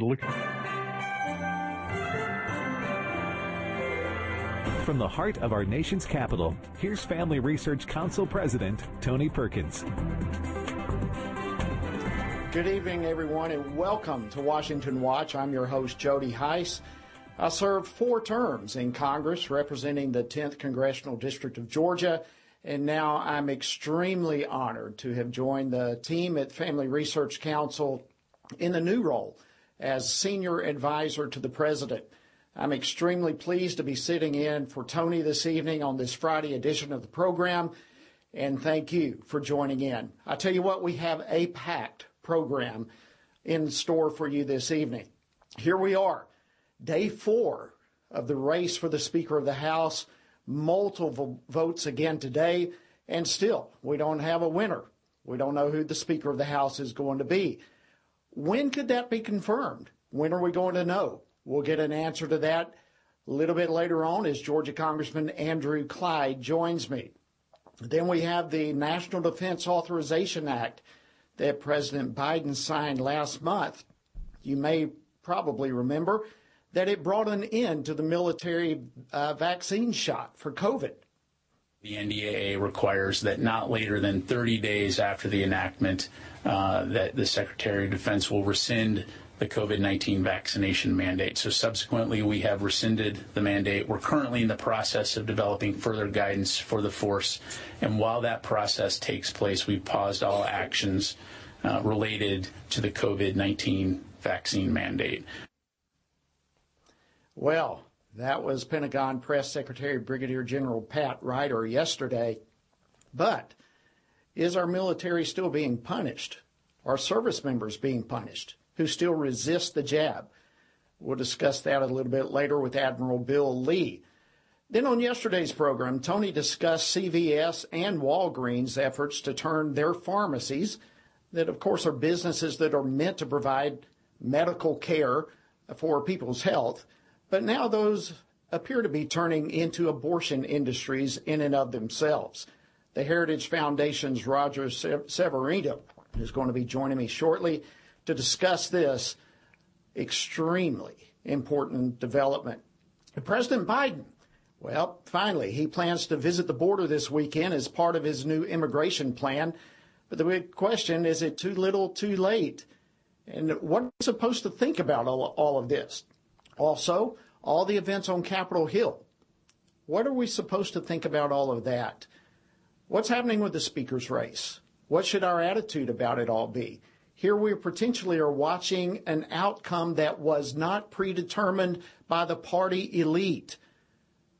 look. From the heart of our nation's capital, here's Family Research Council President Tony Perkins. Good evening, everyone, and welcome to Washington Watch. I'm your host, Jody Hice. I served four terms in Congress representing the 10th Congressional District of Georgia, and now I'm extremely honored to have joined the team at Family Research Council in the new role as Senior Advisor to the President. I'm extremely pleased to be sitting in for Tony this evening on this Friday edition of the program, and thank you for joining in. I tell you what, we have a packed program in store for you this evening. Here we are, day four of the race for the Speaker of the House, multiple votes again today, and still we don't have a winner. We don't know who the Speaker of the House is going to be. When could that be confirmed? When are we going to know? We'll get an answer to that a little bit later on as Georgia Congressman Andrew Clyde joins me. Then we have the National Defense Authorization Act that President Biden signed last month. You may probably remember that it brought an end to the military uh, vaccine shot for COVID. The NDAA requires that not later than 30 days after the enactment, that the Secretary of Defense will rescind the COVID-19 vaccination mandate. So subsequently, we have rescinded the mandate. We're currently in the process of developing further guidance for the force. And while that process takes place, we've paused all actions uh, related to the COVID-19 vaccine mandate. Well, that was Pentagon Press Secretary Brigadier General Pat Ryder yesterday. But is our military still being punished? Are service members being punished? who still resist the jab. We'll discuss that a little bit later with Admiral Bill Lee. Then on yesterday's program, Tony discussed CVS and Walgreens' efforts to turn their pharmacies, that of course are businesses that are meant to provide medical care for people's health, but now those appear to be turning into abortion industries in and of themselves. The Heritage Foundation's Roger Severino is going to be joining me shortly to discuss this extremely important development. President Biden, well, finally, he plans to visit the border this weekend as part of his new immigration plan. But the big question is it too little, too late? And what are we supposed to think about all, all of this? Also, all the events on Capitol Hill. What are we supposed to think about all of that? What's happening with the speaker's race? What should our attitude about it all be? Here we potentially are watching an outcome that was not predetermined by the party elite.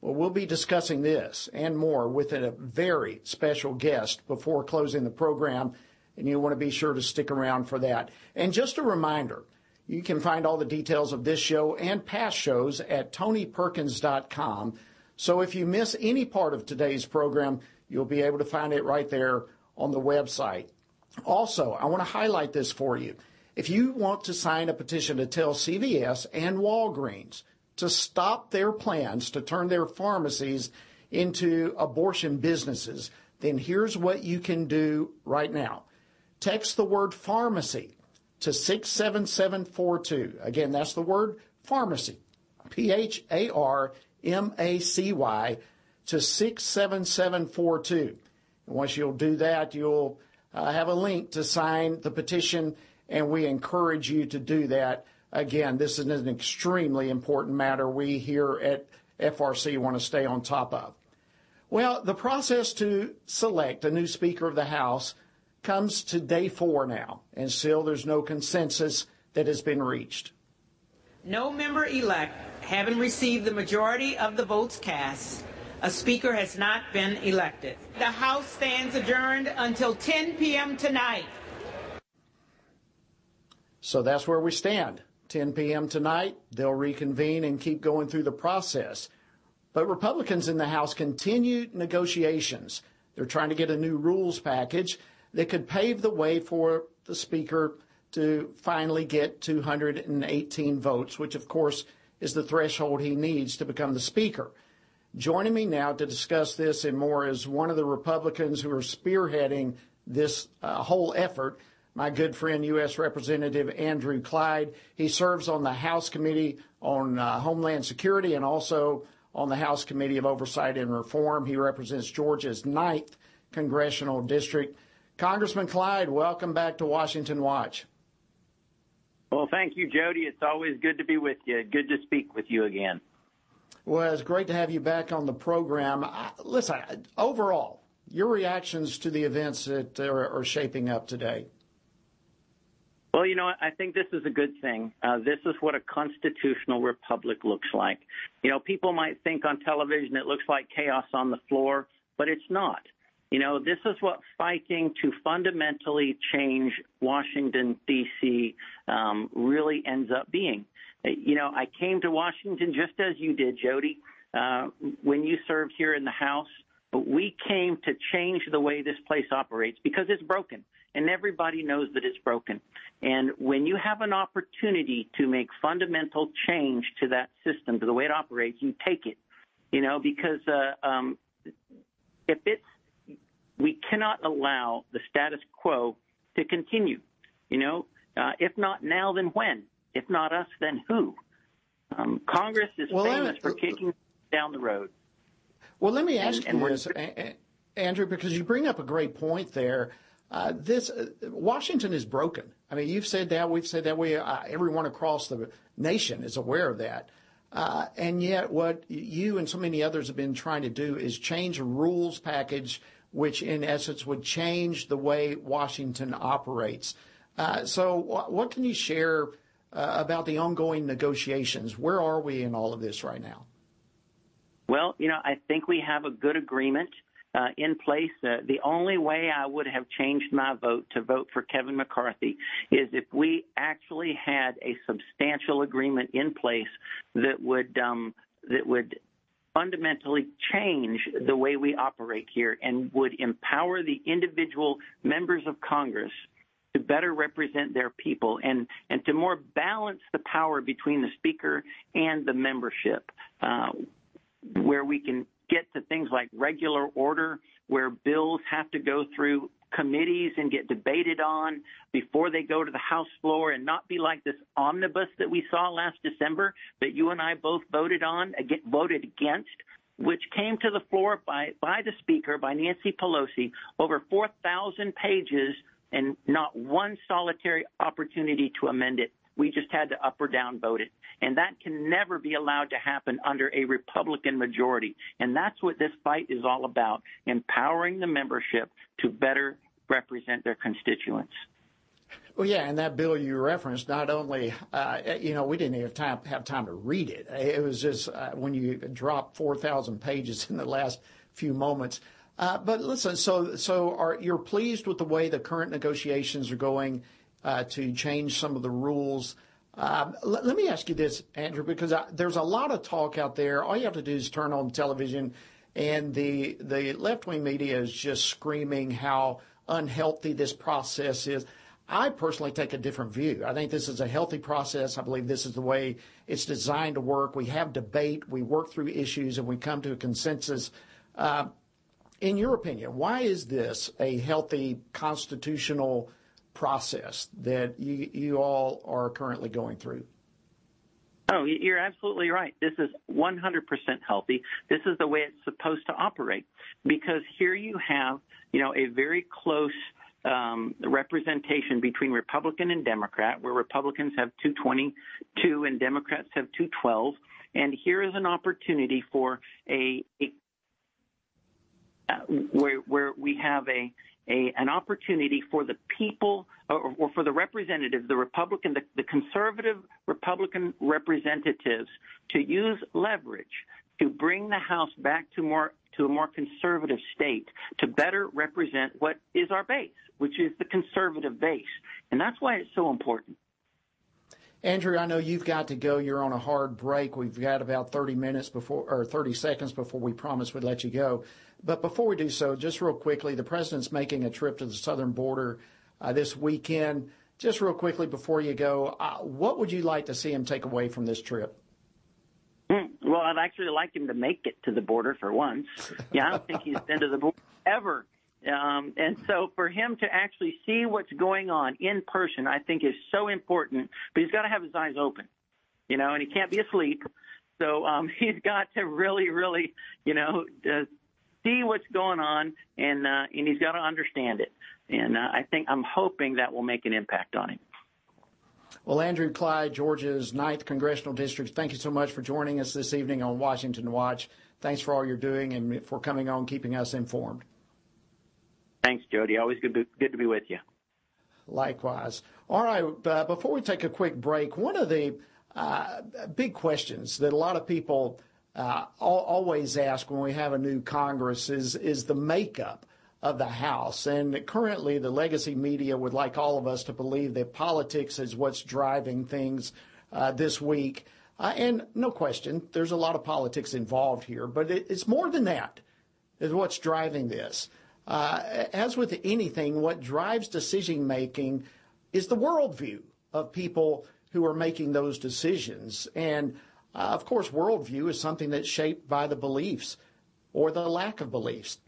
Well, we'll be discussing this and more with a very special guest before closing the program, and you want to be sure to stick around for that. And just a reminder, you can find all the details of this show and past shows at tonyperkins.com. So if you miss any part of today's program, you'll be able to find it right there on the website. Also, I want to highlight this for you. If you want to sign a petition to tell CVS and Walgreens to stop their plans to turn their pharmacies into abortion businesses, then here's what you can do right now. Text the word pharmacy to 67742. Again, that's the word pharmacy. P H A R M A C Y to 67742. And once you'll do that, you'll uh, have a link to sign the petition, and we encourage you to do that. Again, this is an extremely important matter we here at FRC want to stay on top of. Well, the process to select a new Speaker of the House comes to day four now, and still there's no consensus that has been reached. No member elect having received the majority of the votes cast a speaker has not been elected. The House stands adjourned until 10 p.m. tonight. So that's where we stand. 10 p.m. tonight, they'll reconvene and keep going through the process. But Republicans in the House continue negotiations. They're trying to get a new rules package that could pave the way for the Speaker to finally get 218 votes, which, of course, is the threshold he needs to become the Speaker. Joining me now to discuss this and more is one of the Republicans who are spearheading this uh, whole effort, my good friend, U.S. Representative Andrew Clyde. He serves on the House Committee on uh, Homeland Security and also on the House Committee of Oversight and Reform. He represents Georgia's ninth Congressional District. Congressman Clyde, welcome back to Washington Watch. Well, thank you, Jody. It's always good to be with you. Good to speak with you again. Well, it's great to have you back on the program. Listen, overall, your reactions to the events that are, are shaping up today. Well, you know, I think this is a good thing. Uh, this is what a constitutional republic looks like. You know, people might think on television it looks like chaos on the floor, but it's not. You know, this is what fighting to fundamentally change Washington, D.C. Um, really ends up being. You know, I came to Washington just as you did, Jody, uh, when you served here in the House. But We came to change the way this place operates because it's broken and everybody knows that it's broken. And when you have an opportunity to make fundamental change to that system, to the way it operates, you take it. You know, because uh, um, if it's, we cannot allow the status quo to continue. You know, uh, if not now, then when? If not us, then who? Um, Congress is well, famous for kicking down the road. Well, let me ask and, you and this, Andrew, because you bring up a great point there. Uh, this uh, Washington is broken. I mean, you've said that. We've said that. We uh, everyone across the nation is aware of that. Uh, and yet, what you and so many others have been trying to do is change a rules package, which in essence would change the way Washington operates. Uh, so, what can you share about the ongoing negotiations? Where are we in all of this right now? Well, you know, I think we have a good agreement uh, in place. Uh, the only way I would have changed my vote to vote for Kevin McCarthy is if we actually had a substantial agreement in place that would um, that would fundamentally change the way we operate here and would empower the individual members of Congress to better represent their people and, and to more balance the power between the speaker and the membership, uh, where we can get to things like regular order, where bills have to go through committees and get debated on before they go to the House floor and not be like this omnibus that we saw last December that you and I both voted on, voted against, which came to the floor by, by the Speaker, by Nancy Pelosi, over 4,000 pages and not one solitary opportunity to amend it. We just had to up or down vote it. And that can never be allowed to happen under a Republican majority. And that's what this fight is all about empowering the membership to better represent their constituents. Well, yeah, and that bill you referenced, not only, uh, you know, we didn't have time, have time to read it. It was just uh, when you drop 4,000 pages in the last few moments. Uh, but listen, so so are you're pleased with the way the current negotiations are going uh, to change some of the rules? Um, let, me ask you this, Andrew, because there's a lot of talk out there. All you have to do is turn on television, and the the left wing media is just screaming how unhealthy this process is. I personally take a different view. I think this is a healthy process. I believe this is the way it's designed to work. We have debate, we work through issues, and we come to a consensus. In your opinion, why is this a healthy constitutional process that you, you all are currently going through? Oh, you're absolutely right. This is 100% healthy. This is the way it's supposed to operate because here you have, you know, a very close um, representation between Republican and Democrat, where Republicans have 222 and Democrats have 212. And here is an opportunity for a, a where where we have a, a an opportunity for the people or, or for the representatives, the Republican, the, the conservative Republican representatives, to use leverage to bring the House back to more to a more conservative state to better represent what is our base, which is the conservative base, and that's why it's so important. Andrew, I know you've got to go. You're on a hard break. We've got about 30 minutes before, or 30 seconds before we promised we'd let you go. But before we do so, just real quickly, the president's making a trip to the southern border uh, this weekend. Just real quickly before you go, uh, what would you like to see him take away from this trip? Hmm, well, I'd actually like him to make it to the border for once. Yeah, I don't think he's been to the border ever Um, and so for him to actually see what's going on in person, I think is so important. But he's got to have his eyes open, you know, and he can't be asleep. So um, he's got to really, really, you know, uh, see what's going on, and uh, and he's got to understand it. And uh, I think I'm hoping that will make an impact on him. Well, Andrew Clyde, Georgia's 9th Congressional District, thank you so much for joining us this evening on Washington Watch. Thanks for all you're doing and for coming on, keeping us informed. Thanks, Jody. Always good to, good to be with you. Likewise. All right, uh, before we take a quick break, one of the uh, big questions that a lot of people always ask when we have a new Congress is, is the makeup of the House. And currently, the legacy media would like all of us to believe that politics is what's driving things uh, this week. Uh, and no question, there's a lot of politics involved here, but it, it's more than that, is what's driving this. Uh, as with anything, what drives decision making is the worldview of people who are making those decisions. Uh, of course, worldview is something that's shaped by the beliefs or the lack of beliefs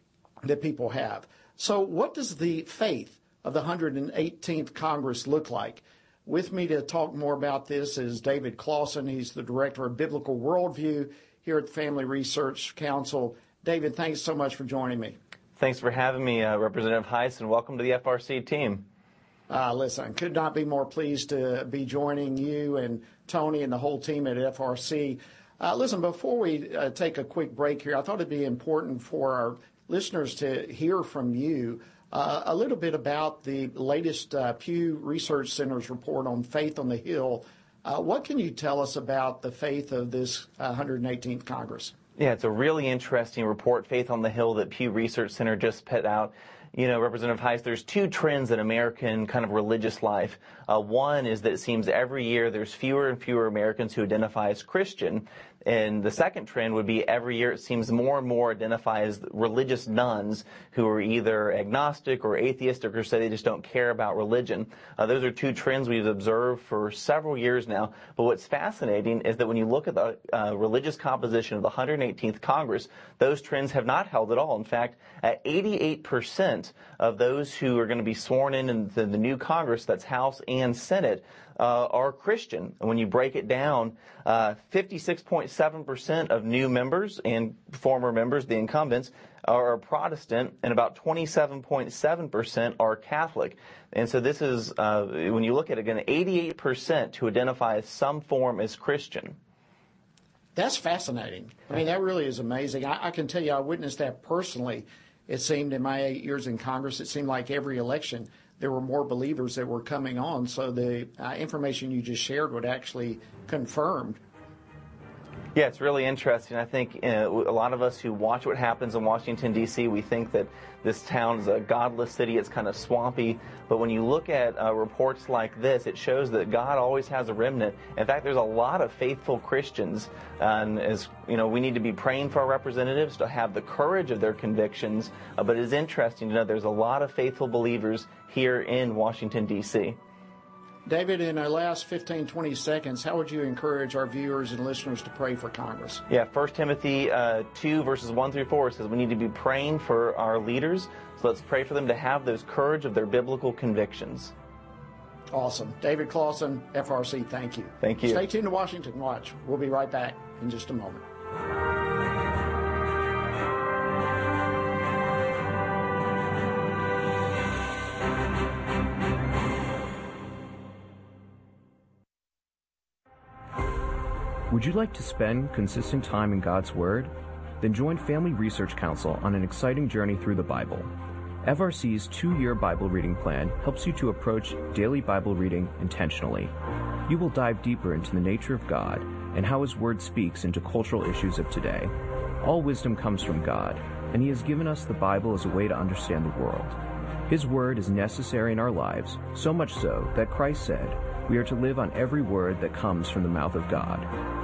that people have. So, what does the faith of the 118th Congress look like? With me to talk more about this is David Closson. He's the director of Biblical Worldview here at the Family Research Council. David, thanks so much for joining me. Thanks for having me, uh, Representative and welcome to the FRC team. Uh, listen, could not be more pleased to be joining you and Tony and the whole team at FRC. Uh, listen, before we uh, take a quick break here, I thought it'd be important for our listeners to hear from you a little bit about the latest Pew Research Center's report on Faith on the Hill. What can you tell us about the faith of this 118th uh, Congress? Yeah, it's a really interesting report, Faith on the Hill, that Pew Research Center just put out you know, Representative Hice, there's two trends in American kind of religious life. Uh, one is that it seems every year there's fewer and fewer Americans who identify as Christian, and the second trend would be every year it seems more and more identify as religious nones who are either agnostic or atheistic or say they just don't care about religion. Uh, those are two trends we've observed for several years now. But what's fascinating is that when you look at the uh, religious composition of the 118th Congress, those trends have not held at all. In fact, at 88% of those who are going to be sworn in in the, the new Congress, that's House and Senate, are Christian. And when you break it down, uh, 56.7% of new members and former members, the incumbents, are Protestant, and about 27.7% are Catholic. And so this is, uh, when you look at it again, 88% to identify as some form as Christian. That's fascinating. I mean, that really is amazing. I, I, can tell you, I witnessed that personally. It seemed in my eight years in Congress, it seemed like every election there were more believers that were coming on. So the uh, information you just shared would actually confirm yeah, it's really interesting. I think uh, a lot of us who watch what happens in Washington, D.C., we think that this town is a godless city. It's kind of swampy. But when you look at uh, reports like this, it shows that God always has a remnant. In fact, there's a lot of faithful Christians. and as you know, we need to be praying for our representatives to have the courage of their convictions. Uh, but it is interesting to know there's a lot of faithful believers here in Washington, D.C. David, in our last 15, 20 seconds, how would you encourage our viewers and listeners to pray for Congress? Yeah, 1 Timothy uh, 2, verses 1 through 4 says we need to be praying for our leaders. So let's pray for them to have those courage of their biblical convictions. Awesome. David Closson, FRC, thank you. Thank you. Stay tuned to Washington Watch. We'll be right back in just a moment. Would you like to spend consistent time in God's Word? Then join Family Research Council on an exciting journey through the Bible. FRC's two year Bible reading plan helps you to approach daily Bible reading intentionally. You will dive deeper into the nature of God and how His Word speaks into cultural issues of today. All wisdom comes from God, and He has given us the Bible as a way to understand the world. His Word is necessary in our lives, so much so that Christ said, We are to live on every word that comes from the mouth of God.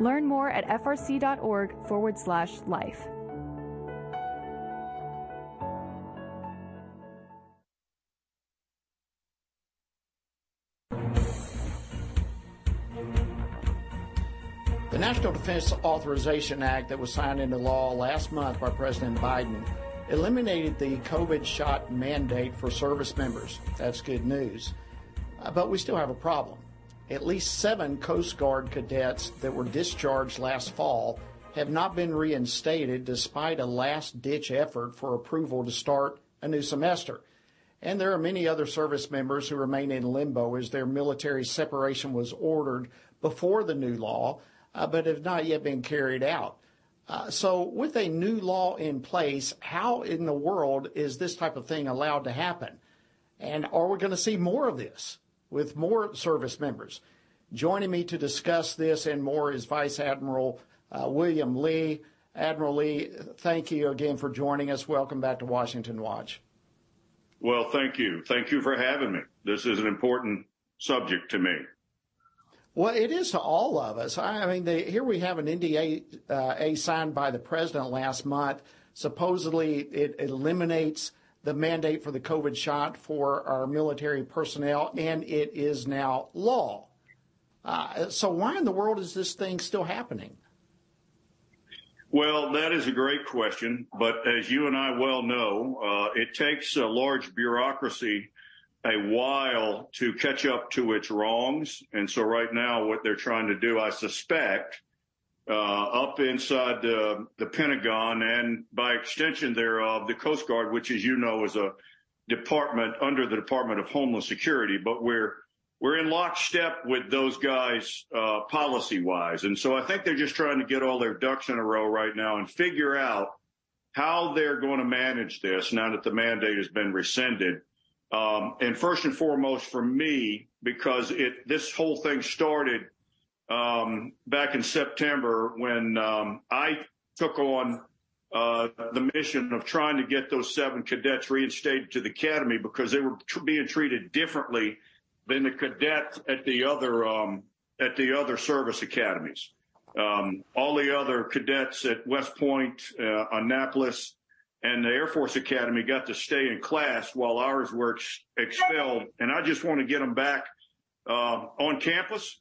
Learn more at frc.org forward slash life. The National Defense Authorization Act that was signed into law last month by President Biden eliminated the COVID shot mandate for service members. That's good news. Uh, but we still have a problem. At least seven Coast Guard cadets that were discharged last fall have not been reinstated despite a last ditch effort for approval to start a new semester. And there are many other service members who remain in limbo as their military separation was ordered before the new law, uh, but have not yet been carried out. Uh, so, with a new law in place, how in the world is this type of thing allowed to happen? And are we going to see more of this? With more service members. Joining me to discuss this and more is Vice Admiral uh, William Lee. Admiral Lee, thank you again for joining us. Welcome back to Washington Watch. Well, thank you. Thank you for having me. This is an important subject to me. Well, it is to all of us. I mean, the, here we have an NDA uh, signed by the president last month. Supposedly, it eliminates the mandate for the COVID shot for our military personnel, and it is now law. Uh, so, why in the world is this thing still happening? Well, that is a great question. But as you and I well know, uh, it takes a large bureaucracy a while to catch up to its wrongs. And so, right now, what they're trying to do, I suspect, up inside the, the Pentagon and by extension thereof, the Coast Guard, which as you know is a department under the Department of Homeland Security, but we're we're in lockstep with those guys uh, policy wise, and so I think they're just trying to get all their ducks in a row right now and figure out how they're going to manage this now that the mandate has been rescinded. Um, and first and foremost, for me, because it this whole thing started um, back in September when um, I took on uh, the mission of trying to get those seven cadets reinstated to the academy because they were tr- being treated differently than the cadets at the other um, at the other service academies. Um, all the other cadets at West Point, uh, Annapolis, and the Air Force Academy got to stay in class while ours were ex- expelled. And I just want to get them back uh, on campus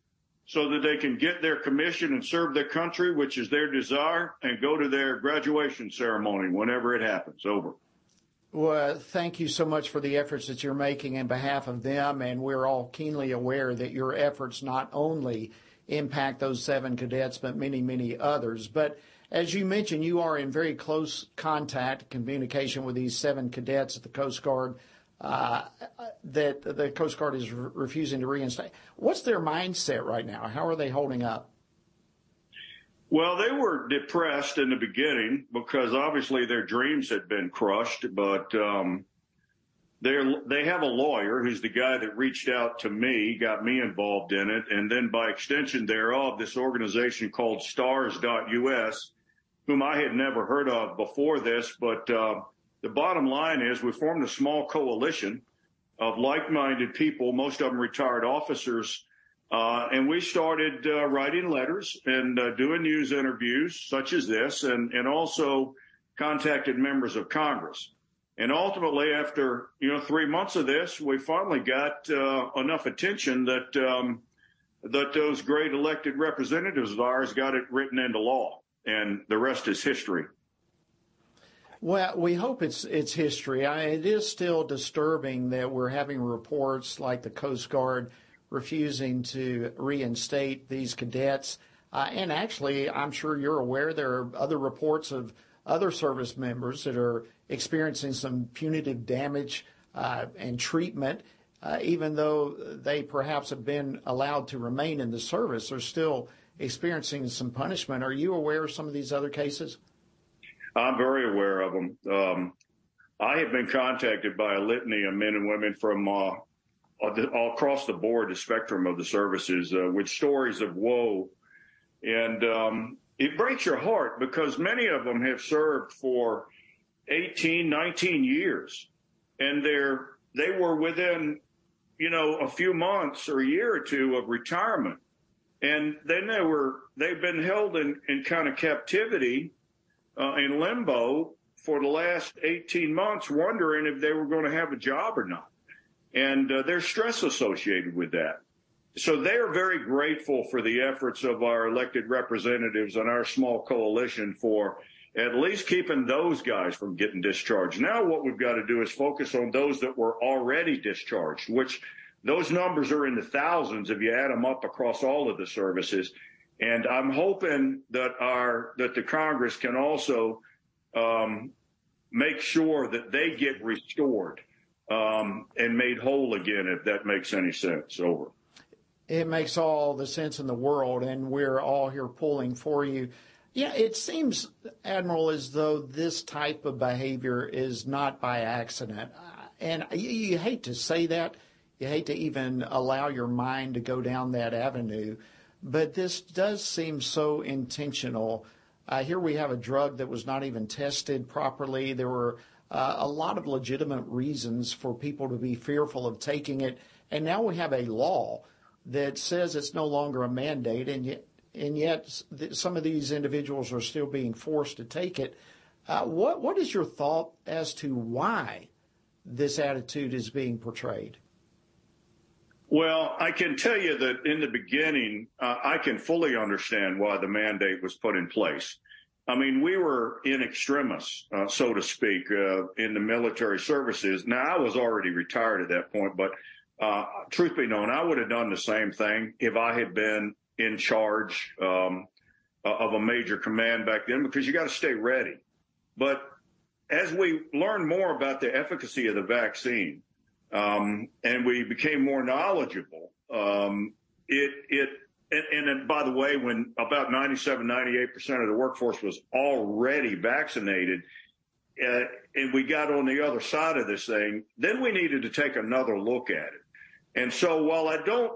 so that they can get their commission and serve their country, which is their desire, and go to their graduation ceremony whenever it happens. Over. Well, thank you so much for the efforts that you're making in behalf of them, and we're all keenly aware that your efforts not only impact those seven cadets, but many, many others. But as you mentioned, you are in very close contact, communication with these seven cadets at the Coast Guard that the Coast Guard is re- refusing to reinstate. What's their mindset right now? How are they holding up? Well, they were depressed in the beginning because obviously their dreams had been crushed, but um, they they have a lawyer who's the guy that reached out to me, got me involved in it, and then by extension thereof, this organization called STARRS.us whom I had never heard of before this. But uh, the bottom line is we formed a small coalition of like-minded people, most of them retired officers. Uh, and we started uh, writing letters and uh, doing news interviews such as this and, and also contacted members of Congress. And ultimately, after, you know, three months of this, we finally got uh, enough attention that um, that those great elected representatives of ours got it written into law and the rest is history. Well, we hope it's it's history. I, it is still disturbing that we're having reports like the Coast Guard refusing to reinstate these cadets. Uh, and actually, I'm sure you're aware there are other reports of other service members that are experiencing some punitive damage uh, and treatment. Uh, even though they perhaps have been allowed to remain in the service, they're still experiencing some punishment. Are you aware of some of these other cases? I'm very aware of them. Um, I have been contacted by a litany of men and women from uh, all across the board, the spectrum of the services, uh, with stories of woe. And um, it breaks your heart because many of them have served for 18, 19 years. And they're, they were within, you know, a few months or a year or two of retirement. And then they were, they've been held in, in kind of captivity, uh, in limbo for the last 18 months, wondering if they were going to have a job or not. And uh, there's stress associated with that. So they are very grateful for the efforts of our elected representatives and our small coalition for at least keeping those guys from getting discharged. Now what we've got to do is focus on those that were already discharged, which those numbers are in the thousands if you add them up across all of the services. And I'm hoping that our that the Congress can also um, make sure that they get restored um, and made whole again, if that makes any sense. Over. It makes all the sense in the world, and we're all here pulling for you. Yeah, it seems, Admiral, as though this type of behavior is not by accident. And you, you hate to say that you hate to even allow your mind to go down that avenue. But this does seem so intentional. Uh, here we have a drug that was not even tested properly. There were uh, a lot of legitimate reasons for people to be fearful of taking it. And now we have a law that says it's no longer a mandate, and yet, and yet some of these individuals are still being forced to take it. Uh, what what is your thought as to why this attitude is being portrayed? Well, I can tell you that in the beginning, uh, I can fully understand why the mandate was put in place. I mean, we were in extremis, uh, so to speak, uh, in the military services. Now, I was already retired at that point, but uh, truth be known, I would have done the same thing if I had been in charge um, of a major command back then, because you got to stay ready. But as we learn more about the efficacy of the vaccine, um, and we became more knowledgeable. Um, it, it, and, and, by the way, when about 97, 98% of the workforce was already vaccinated, uh, and we got on the other side of this thing, then we needed to take another look at it. And so while I don't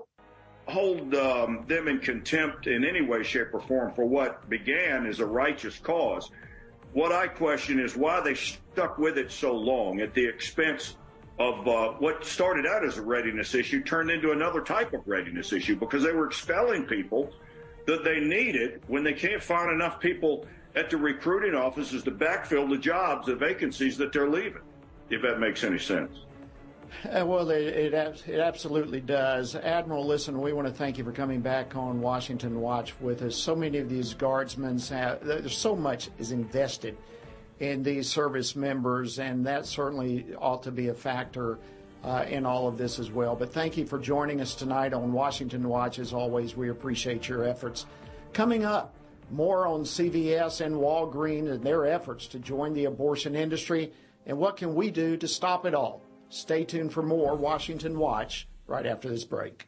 hold um, them in contempt in any way, shape, or form for what began as a righteous cause, what I question is why they stuck with it so long at the expense of uh, what started out as a readiness issue turned into another type of readiness issue because they were expelling people that they needed when they can't find enough people at the recruiting offices to backfill the jobs, the vacancies that they're leaving, if that makes any sense. Uh, well, it, it, it, absolutely does. Admiral, listen, we want to thank you for coming back on Washington Watch with us. So many of these guardsmen, have, there's so much is invested in these service members, and that certainly ought to be a factor uh, in all of this as well. But thank you for joining us tonight on Washington Watch. As always, we appreciate your efforts. Coming up, More on CVS and Walgreens and their efforts to join the abortion industry and what can we do to stop it all. Stay tuned for more Washington Watch right after this break.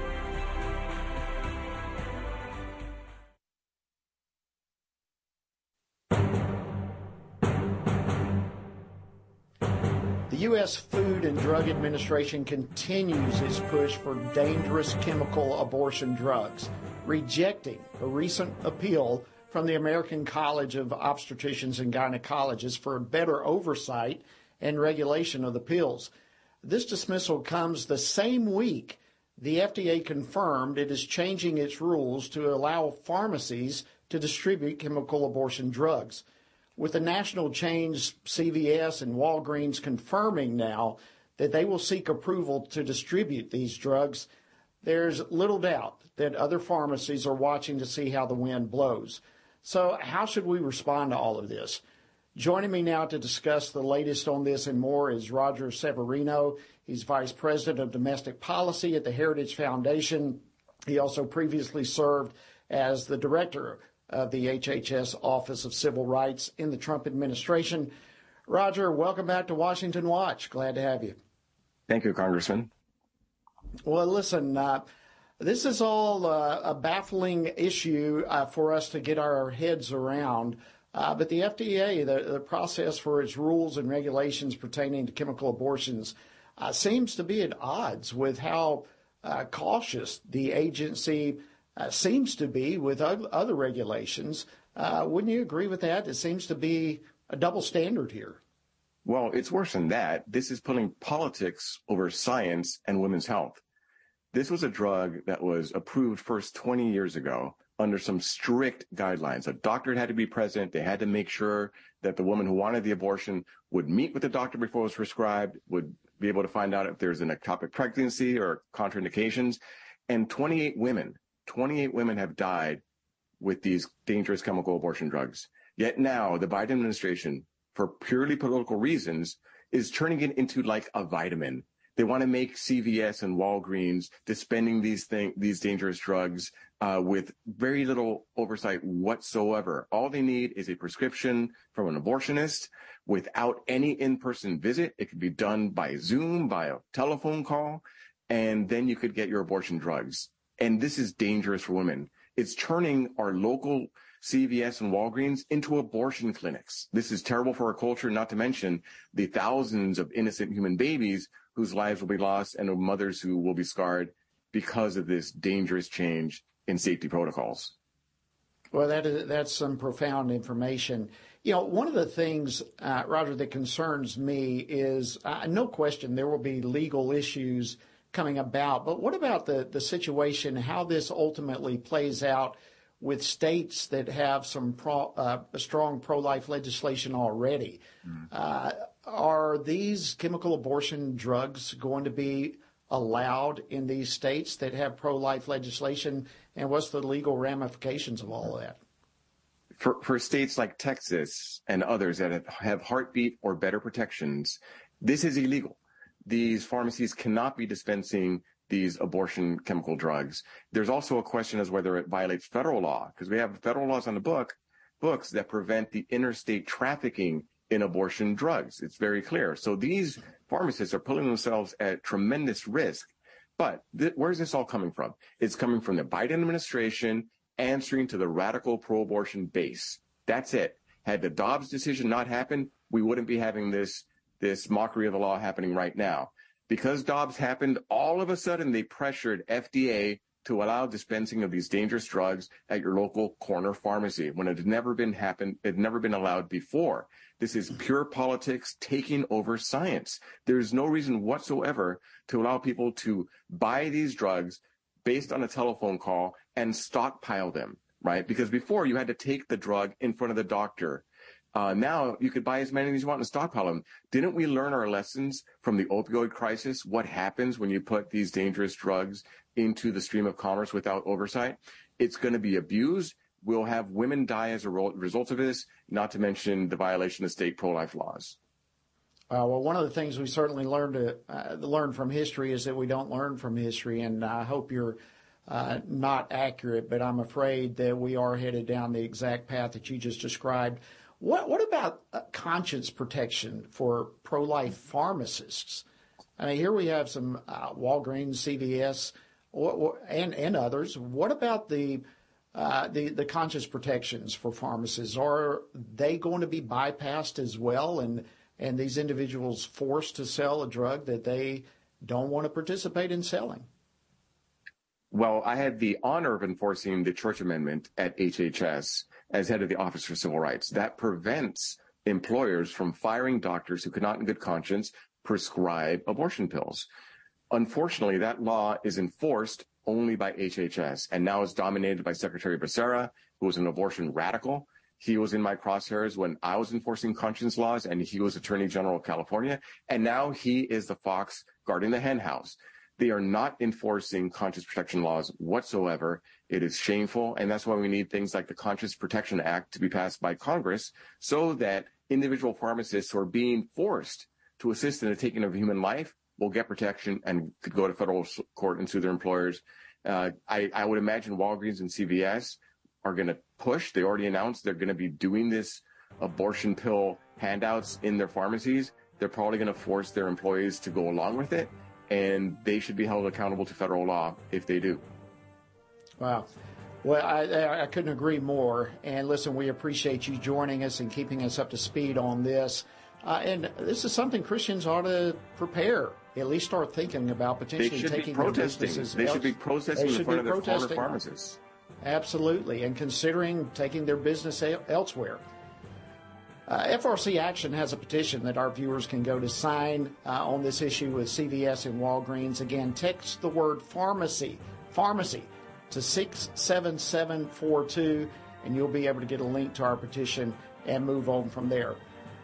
U.S. Food and Drug Administration continues its push for dangerous chemical abortion drugs, rejecting a recent appeal from the American College of Obstetricians and Gynecologists for better oversight and regulation of the pills. This dismissal comes the same week the FDA confirmed it is changing its rules to allow pharmacies to distribute chemical abortion drugs with the national chains CVS and Walgreens confirming now that they will seek approval to distribute these drugs, there's little doubt that other pharmacies are watching to see how the wind blows. So, how should we respond to all of this? Joining me now to discuss the latest on this and more is Roger Severino. He's Vice President of Domestic Policy at the Heritage Foundation. He also previously served as the Director the HHS Office of Civil Rights in the Trump administration. Roger, welcome back to Washington Watch. Glad to have you. Thank you, Congressman. Well, listen, uh, this is all uh, a baffling issue uh, for us to get our heads around. Uh, but the FDA, the, the, process for its rules and regulations pertaining to chemical abortions, uh, seems to be at odds with how uh, cautious the agency uh, seems to be with other regulations. Uh, wouldn't you agree with that? It seems to be a double standard here. Well, it's worse than that. This is putting politics over science and women's health. This was a drug that was approved first 20 years ago under some strict guidelines. A doctor had to be present. They had to make sure that the woman who wanted the abortion would meet with the doctor before it was prescribed, would be able to find out if there's an ectopic pregnancy or contraindications. And 28 women 28 women have died with these dangerous chemical abortion drugs. Yet now the Biden administration, for purely political reasons, is turning it into like a vitamin. They want to make CVS and Walgreens dispensing these thing, these dangerous drugs uh, with very little oversight whatsoever. All they need is a prescription from an abortionist without any in-person visit. It could be done by Zoom, by a telephone call, and then you could get your abortion drugs. And this is dangerous for women. It's turning our local CVS and Walgreens into abortion clinics. This is terrible for our culture, not to mention the thousands of innocent human babies whose lives will be lost and mothers who will be scarred because of this dangerous change in safety protocols. Well, that is, that's some profound information. You know, one of the things, uh, Roger, that concerns me is uh, no question there will be legal issues coming about, but what about the, the situation, how this ultimately plays out with states that have some pro, uh, strong pro-life legislation already? Mm. are these chemical abortion drugs going to be allowed in these states that have pro-life legislation, and what's the legal ramifications of all of that? For, for states like Texas and others that have, have heartbeat or better protections, this is illegal. These pharmacies cannot be dispensing these abortion chemical drugs. There's also a question as whether it violates federal law because we have federal laws on the book books that prevent the interstate trafficking in abortion drugs. It's very clear. So these pharmacists are putting themselves at tremendous risk. But th- where's this all coming from? It's coming from the Biden administration answering to the radical pro-abortion base. That's it. Had the Dobbs decision not happened, we wouldn't be having this this mockery of the law happening right now. Because Dobbs happened, all of a sudden they pressured FDA to allow dispensing of these dangerous drugs at your local corner pharmacy when it had never been happened, it had never been allowed before. This is pure politics taking over science. There's no reason whatsoever to allow people to buy these drugs based on a telephone call and stockpile them, right? Because before you had to take the drug in front of the doctor. Uh, now you could buy as many as you want and stockpile them. Didn't we learn our lessons from the opioid crisis? What happens when you put these dangerous drugs into the stream of commerce without oversight. It's going to be abused. We'll have women die as a result of this, not to mention the violation of state pro-life laws. Uh, well, one of the things we certainly learned to uh, learn from history is that we don't learn from history, and I hope you're uh, not accurate, but I'm afraid that we are headed down the exact path that you just described. What, what about uh, conscience protection for pro-life pharmacists? I mean, here we have some uh, Walgreens, CVS, and and others. What about the uh, the the conscious protections for pharmacists? Are they going to be bypassed as well, and and these individuals forced to sell a drug that they don't want to participate in selling? Well, I had the honor of enforcing the Church Amendment at HHS as head of the Office for Civil Rights. That prevents employers from firing doctors who cannot, in good conscience, prescribe abortion pills. Unfortunately, that law is enforced only by HHS and now is dominated by Secretary Becerra, who was an abortion radical. He was in my crosshairs when I was enforcing conscience laws and he was Attorney General of California. And now he is the fox guarding the henhouse. They are not enforcing conscience protection laws whatsoever. It is shameful. And that's why we need things like the Conscience Protection Act to be passed by Congress so that individual pharmacists who are being forced to assist in the taking of human life will get protection and could go to federal court and sue their employers. Uh, I, I, would imagine Walgreens and CVS are going to push. They already announced they're going to be doing this abortion pill handouts in their pharmacies. They're probably going to force their employees to go along with it, and they should be held accountable to federal law if they do. Wow. Well, I, I couldn't agree more. And listen, we appreciate you joining us and keeping us up to speed on this. Uh, and this is something Christians ought to prepare at least start thinking about potentially taking their businesses. They should be protesting they should in front of their former pharmacists. Absolutely, and considering taking their business elsewhere. Uh, FRC Action has a petition that our viewers can go to sign uh, on this issue with CVS and Walgreens. Again, text the word pharmacy, pharmacy, to 67742, and you'll be able to get a link to our petition and move on from there.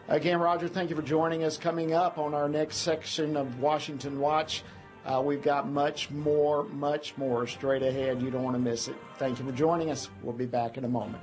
Again, Roger, thank you for joining us. Coming up on our next section of Washington Watch, uh, we've got much more, much more straight ahead. You don't want to miss it. Thank you for joining us. We'll be back in a moment.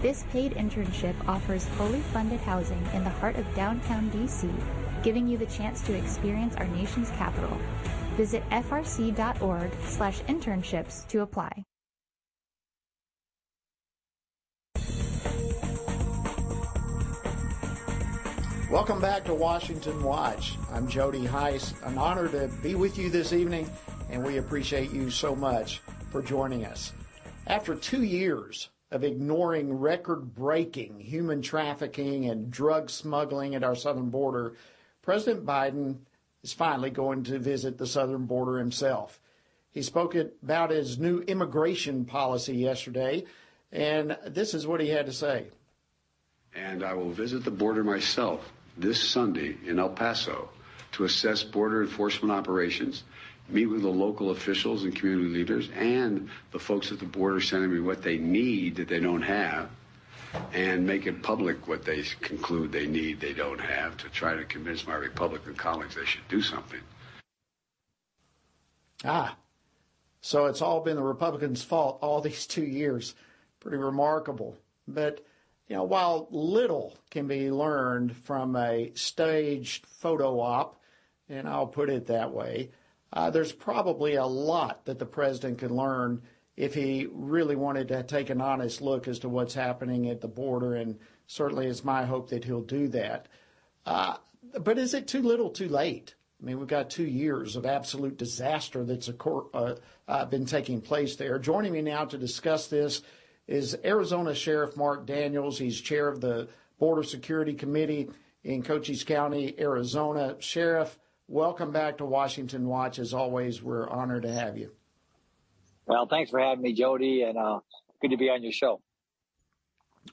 This paid internship offers fully funded housing in the heart of downtown DC, giving you the chance to experience our nation's capital. Visit frc.org slash internships to apply. Welcome back to Washington Watch. I'm Jody Hice. An honor to be with you this evening, and we appreciate you so much for joining us. After two years of ignoring record breaking human trafficking and drug smuggling at our southern border, President Biden is finally going to visit the southern border himself. He spoke about his new immigration policy yesterday, and this is what he had to say. And I will visit the border myself this Sunday in El Paso to assess border enforcement operations, meet with the local officials and community leaders, and the folks at the border sending me what they need that they don't have, and make it public what they conclude they need they don't have to try to convince my Republican colleagues they should do something. Ah, so it's all been the Republicans' fault all these two years. Pretty remarkable. But, you know, while little can be learned from a staged photo op, and I'll put it that way, uh, there's probably a lot that the president can learn if he really wanted to take an honest look as to what's happening at the border, and certainly it's my hope that he'll do that. Uh, but is it too little, too late? I mean, we've got two years of absolute disaster that's uh, uh, been taking place there. Joining me now to discuss this is Arizona Sheriff Mark Dannels. He's chair of the Border Security Committee in Cochise County, Arizona. Sheriff, welcome back to Washington Watch. As always, we're honored to have you. Well, thanks for having me, Jody, and uh, good to be on your show.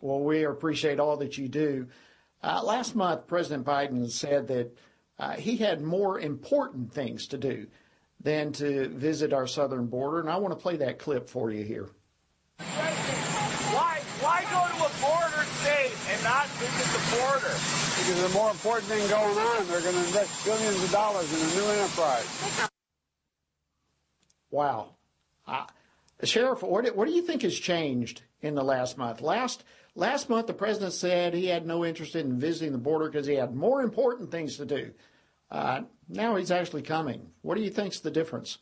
Well, we appreciate all that you do. Uh, last month, President Biden said that uh, he had more important things to do than to visit our southern border, and I want to play that clip for you here. Why, why go to a border state and not visit the border? Because there's a more important thing going on. They're going to invest billions of dollars in a new enterprise. Wow. Uh, Sheriff, what, what do you think has changed in the last month? Last last month, the president said he had no interest in visiting the border because he had more important things to do. Uh, now he's actually coming. What do you think's the difference?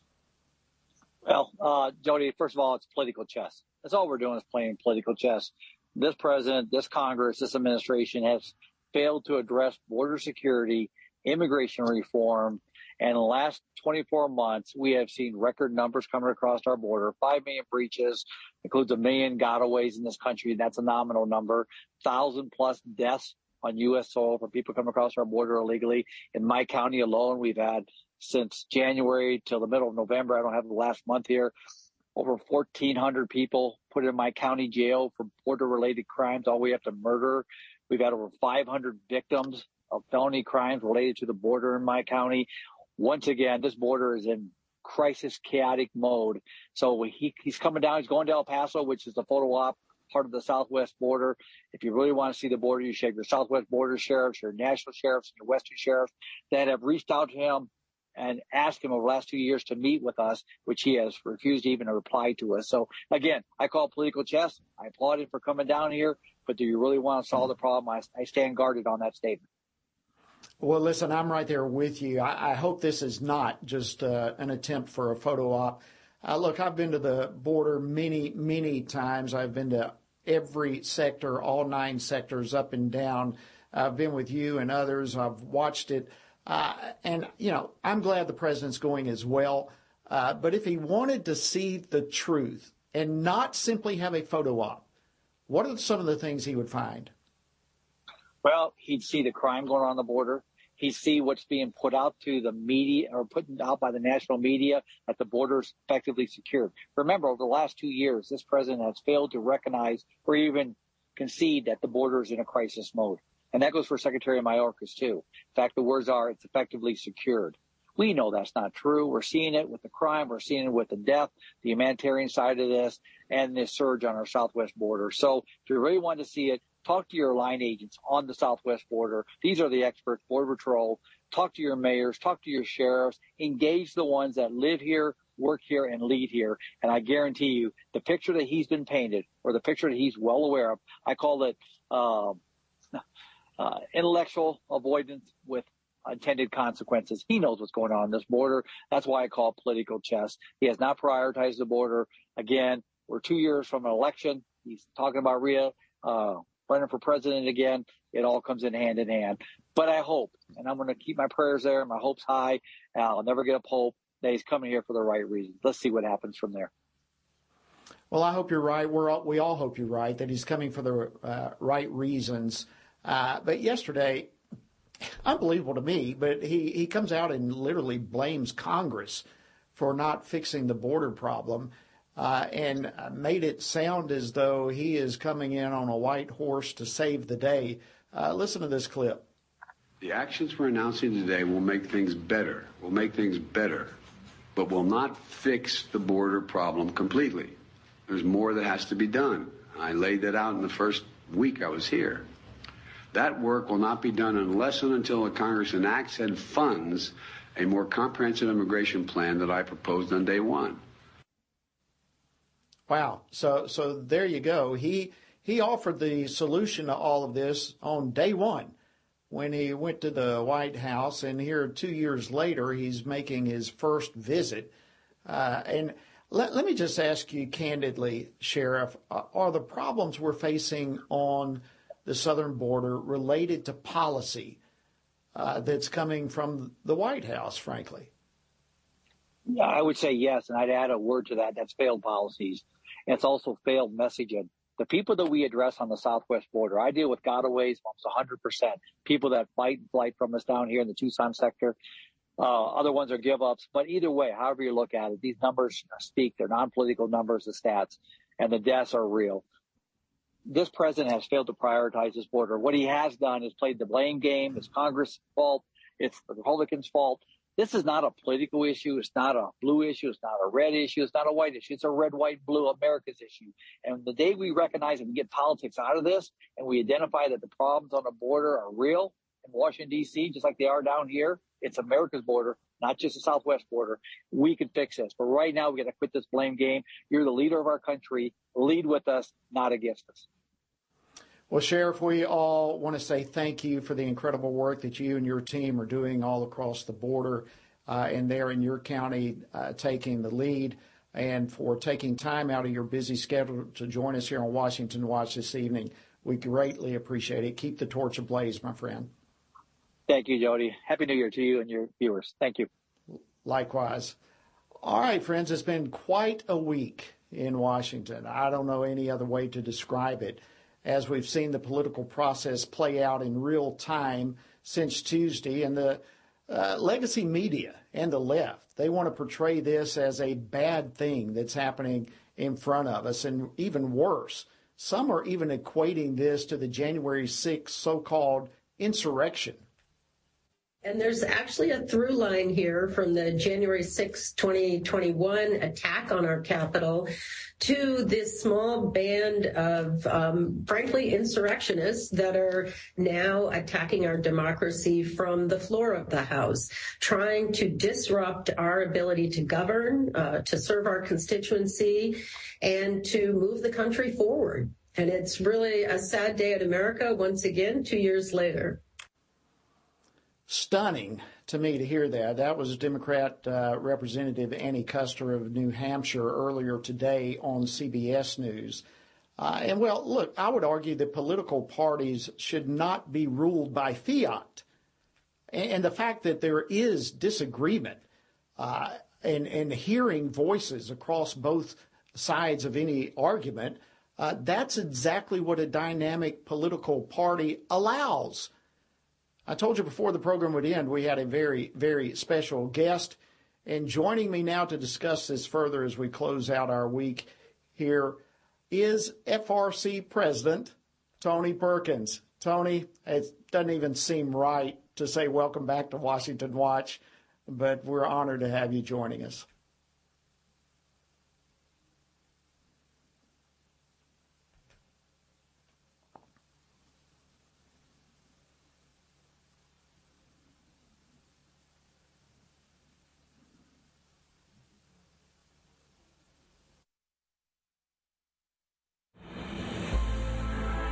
Well, uh, Jody, first of all, it's political chess. That's all we're doing is playing political chess. This president, this Congress, this administration has failed to address border security, immigration reform, And last 24 months, we have seen record numbers coming across our border. Five million breaches includes a million gotaways in this country. That's a nominal number. Thousand plus deaths on U.S. soil for people coming across our border illegally. In my county alone, we've had since January till the middle of November. I don't have the last month here. Over 1,400 people put in my county jail for border related crimes, all the way up to murder. We've had over 500 victims of felony crimes related to the border in my county. Once again, this border is in crisis chaotic mode. So he, he's coming down. He's going to El Paso, which is the photo op part of the southwest border. If you really want to see the border, you should have your southwest border sheriffs, your national sheriffs, and your western sheriffs that have reached out to him and asked him over the last two years to meet with us, which he has refused even to reply to us. So again, I call political chess. I applaud him for coming down here, but do you really want to solve the problem? I, I stand guarded on that statement. Well, listen, I'm right there with you. I, I hope this is not just uh, an attempt for a photo op. Uh, look, I've been to the border many, many times. I've been to every sector, all nine sectors up and down. I've been with you and others. I've watched it. Uh, and, you know, I'm glad the president's going as well. Uh, but if he wanted to see the truth and not simply have a photo op, what are some of the things he would find? Well, he'd see the crime going on, on the border. He'd see what's being put out to the media or put out by the national media that the border is effectively secured. Remember, over the last two years, this president has failed to recognize or even concede that the border is in a crisis mode. And that goes for Secretary Mayorkas too. In fact, the words are it's effectively secured. We know that's not true. We're seeing it with the crime. We're seeing it with the death, the humanitarian side of this, and the surge on our southwest border. So if you really want to see it, talk to your line agents on the southwest border. These are the experts, Border Patrol. Talk to your mayors, talk to your sheriffs, engage the ones that live here, work here, and lead here. And I guarantee you, the picture that he's been painted, or the picture that he's well aware of, I call it uh, uh, intellectual avoidance with intended consequences. He knows what's going on in this border. That's why I call it political chess. He has not prioritized the border. Again, we're two years from an election. He's talking about Rhea uh, running for president again. It all comes in hand in hand. But I hope, and I'm going to keep my prayers there, and my hopes high. I'll never get up hope that he's coming here for the right reasons. Let's see what happens from there. Well, I hope you're right. All, we all hope you're right that he's coming for the uh, right reasons. Uh, but yesterday, unbelievable to me, but he, he comes out and literally blames Congress for not fixing the border problem uh, and made it sound as though he is coming in on a white horse to save the day. Uh, listen to this clip. The actions we're announcing today will make things better, will make things better, but will not fix the border problem completely. There's more that has to be done. I laid that out in the first week I was here. That work will not be done unless and until the Congress enacts and funds a more comprehensive immigration plan that I proposed on day one. Wow. So so there you go. He he offered the solution to all of this on day one when he went to the White House, and here two years later he's making his first visit. Uh, and let, let me just ask you candidly, Sheriff, are the problems we're facing on the southern border related to policy uh, that's coming from the White House, frankly? Yeah, I would say yes, and I'd add a word to that. That's failed policies. It's also failed messaging. The people that we address on the southwest border, I deal with gotaways almost 100%. People that fight and flight from us down here in the Tucson sector. Uh, other ones are give ups. But either way, however you look at it, these numbers speak. They're non political numbers, the stats, and the deaths are real this president has failed to prioritize this border. What he has done is played the blame game. It's Congress' fault. It's the Republicans' fault. This is not a political issue. It's not a blue issue. It's not a red issue. It's not a white issue. It's a red, white, blue America's issue. And the day we recognize and get politics out of this and we identify that the problems on the border are real in Washington, D.C., just like they are down here, it's America's border, not just the Southwest border. We can fix this. But right now, we got to quit this blame game. You're the leader of our country. Lead with us, not against us. Well, Sheriff, we all want to say thank you for the incredible work that you and your team are doing all across the border uh, and there in your county uh, taking the lead and for taking time out of your busy schedule to join us here on Washington Watch this evening. We greatly appreciate it. Keep the torch ablaze, my friend. Thank you, Jody. Happy New Year to you and your viewers. Thank you. Likewise. All right, friends, it's been quite a week in Washington. I don't know any other way to describe it. As we've seen the political process play out in real time since Tuesday, and the uh, legacy media and the left, they want to portray this as a bad thing that's happening in front of us, and even worse, some are even equating this to the January 6th so called insurrection there's actually a through line here from the January 6, 2021 attack on our Capitol to this small band of, um, frankly, insurrectionists that are now attacking our democracy from the floor of the House, trying to disrupt our ability to govern, uh, to serve our constituency, and to move the country forward. And it's really a sad day at America once again, two years later stunning to me to hear that. That was Democrat uh, Representative Annie Kuster of New Hampshire earlier today on CBS News. Uh, and well, look, I would argue that political parties should not be ruled by fiat. And, and the fact that there is disagreement uh, and, and hearing voices across both sides of any argument, uh, that's exactly what a dynamic political party allows. I told you before the program would end, we had a very, very special guest. And joining me now to discuss this further as we close out our week here is FRC President Tony Perkins. Tony, it doesn't even seem right to say welcome back to Washington Watch, but we're honored to have you joining us.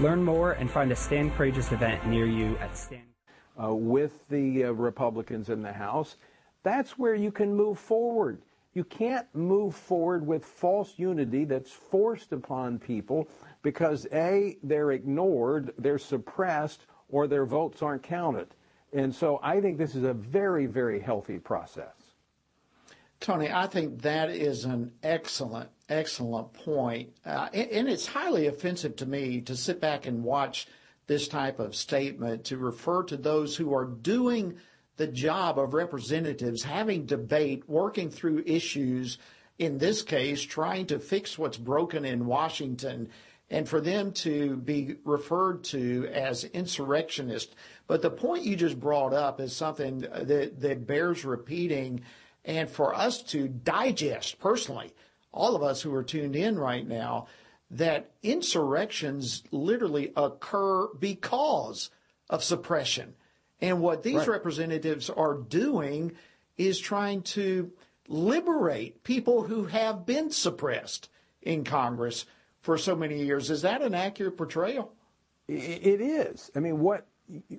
Learn more and find a Stand Courageous event near you at Stand. Uh, with the uh, Republicans in the House, that's where you can move forward. You can't move forward with false unity that's forced upon people because A, they're ignored, they're suppressed, or their votes aren't counted. And so I think this is a very, very healthy process. Tony, I think that is an excellent, excellent point. Uh, and, and it's highly offensive to me to sit back and watch this type of statement to refer to those who are doing the job of representatives, having debate, working through issues, in this case, trying to fix what's broken in Washington, and for them to be referred to as insurrectionists. But the point you just brought up is something that, that bears repeating and for us to digest personally, all of us who are tuned in right now, that insurrections literally occur because of suppression. And what these right. representatives are doing is trying to liberate people who have been suppressed in Congress for so many years. Is that an accurate portrayal? It is. I mean, what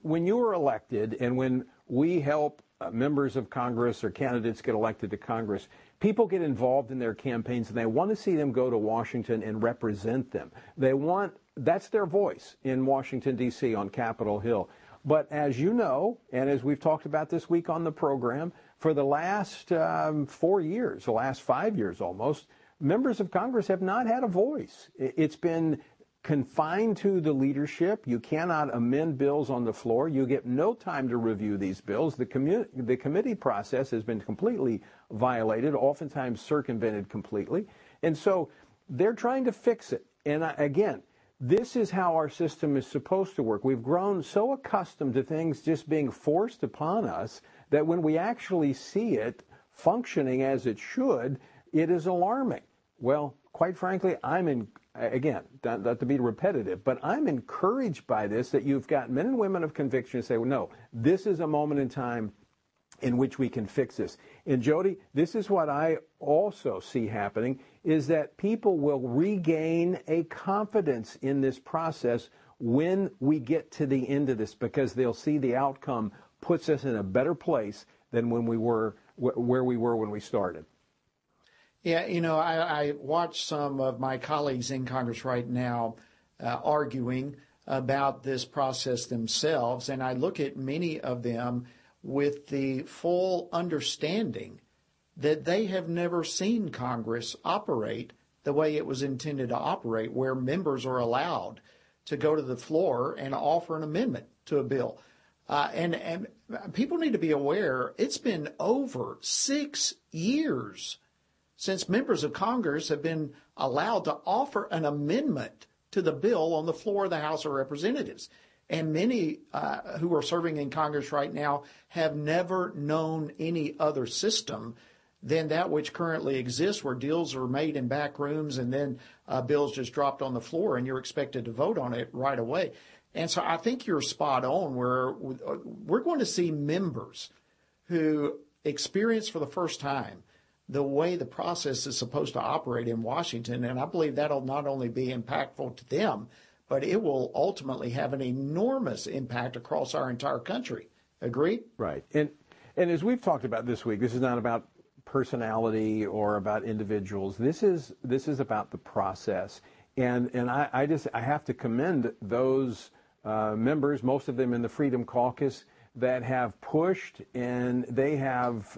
when you were elected and when we help uh, members of Congress or candidates get elected to Congress, people get involved in their campaigns and they want to see them go to Washington and represent them. They want, that's their voice in Washington, D.C. on Capitol Hill. But as you know, and as we've talked about this week on the program, for the last um, four years, the last five years almost, members of Congress have not had a voice. It's been confined to the leadership. You cannot amend bills on the floor. You get no time to review these bills. The, commu- the committee process has been completely violated, oftentimes circumvented completely. And so they're trying to fix it. And I, again, this is how our system is supposed to work. We've grown so accustomed to things just being forced upon us that when we actually see it functioning as it should, it is alarming. Well, quite frankly, I'm in, again, not, to be repetitive, but I'm encouraged by this that you've got men and women of conviction say, well, no, this is a moment in time in which we can fix this. And Jody, this is what I also see happening is that people will regain a confidence in this process when we get to the end of this because they'll see the outcome puts us in a better place than when we were where we were when we started. Yeah, you know, I, I watch some of my colleagues in Congress right now uh, arguing about this process themselves, and I look at many of them with the full understanding that they have never seen Congress operate the way it was intended to operate, where members are allowed to go to the floor and offer an amendment to a bill. Uh, and, and people need to be aware it's been over six years since members of Congress have been allowed to offer an amendment to the bill on the floor of the House of Representatives. And many uh, who are serving in Congress right now have never known any other system than that which currently exists, where deals are made in back rooms and then uh, bills just dropped on the floor and you're expected to vote on it right away. And so I think you're spot on where we're going to see members who experience for the first time the way the process is supposed to operate in Washington. And I believe that'll not only be impactful to them, but it will ultimately have an enormous impact across our entire country. Agreed? Right. And and as we've talked about this week, this is not about personality or about individuals. This is this is about the process. And and I, I just I have to commend those uh, members, most of them in the Freedom Caucus, that have pushed and they have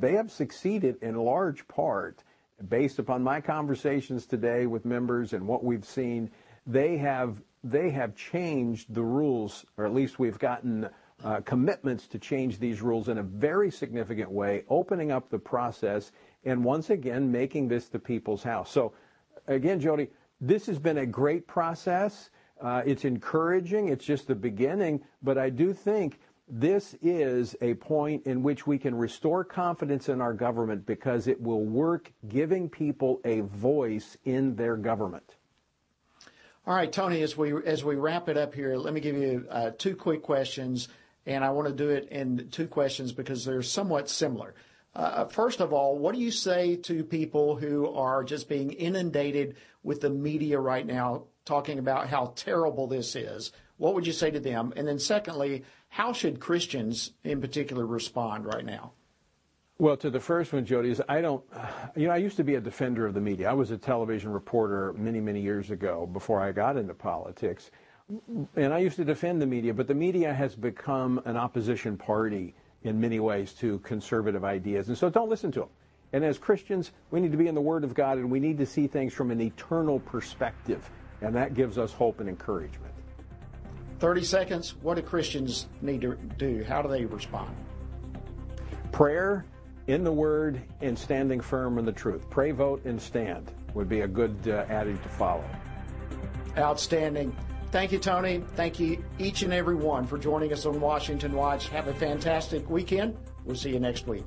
they have succeeded in large part based upon my conversations today with members and what we've seen. They have they have changed the rules or at least we've gotten uh, commitments to change these rules in a very significant way opening up the process and once again making this the people's house. So again jody this has been a great process. Uh, it's encouraging. It's just the beginning. But i do think this is a point in which we can restore confidence in our government because it will work giving people a voice in their government. All right, Tony, as we as we wrap it up here, let me give you uh, two quick questions, and I want to do it in two questions because they're somewhat similar. Uh, first of all, what do you say to people who are just being inundated with the media right now, talking about how terrible this is? What would you say to them? And then, secondly, how should Christians in particular respond right now? Well, to the first one, Jody, is I don't, you know, I used to be a defender of the media. I was a television reporter many, many years ago before I got into politics. And I used to defend the media, but the media has become an opposition party in many ways to conservative ideas. And so don't listen to them. And as Christians, we need to be in the Word of God and we need to see things from an eternal perspective. And that gives us hope and encouragement. 30 seconds. What do Christians need to do? How do they respond? Prayer, in the Word, and standing firm in the truth. Pray, vote, and stand would be a good uh, adage to follow. Outstanding. Thank you, Tony. Thank you, each and every one, for joining us on Washington Watch. Have a fantastic weekend. We'll see you next week.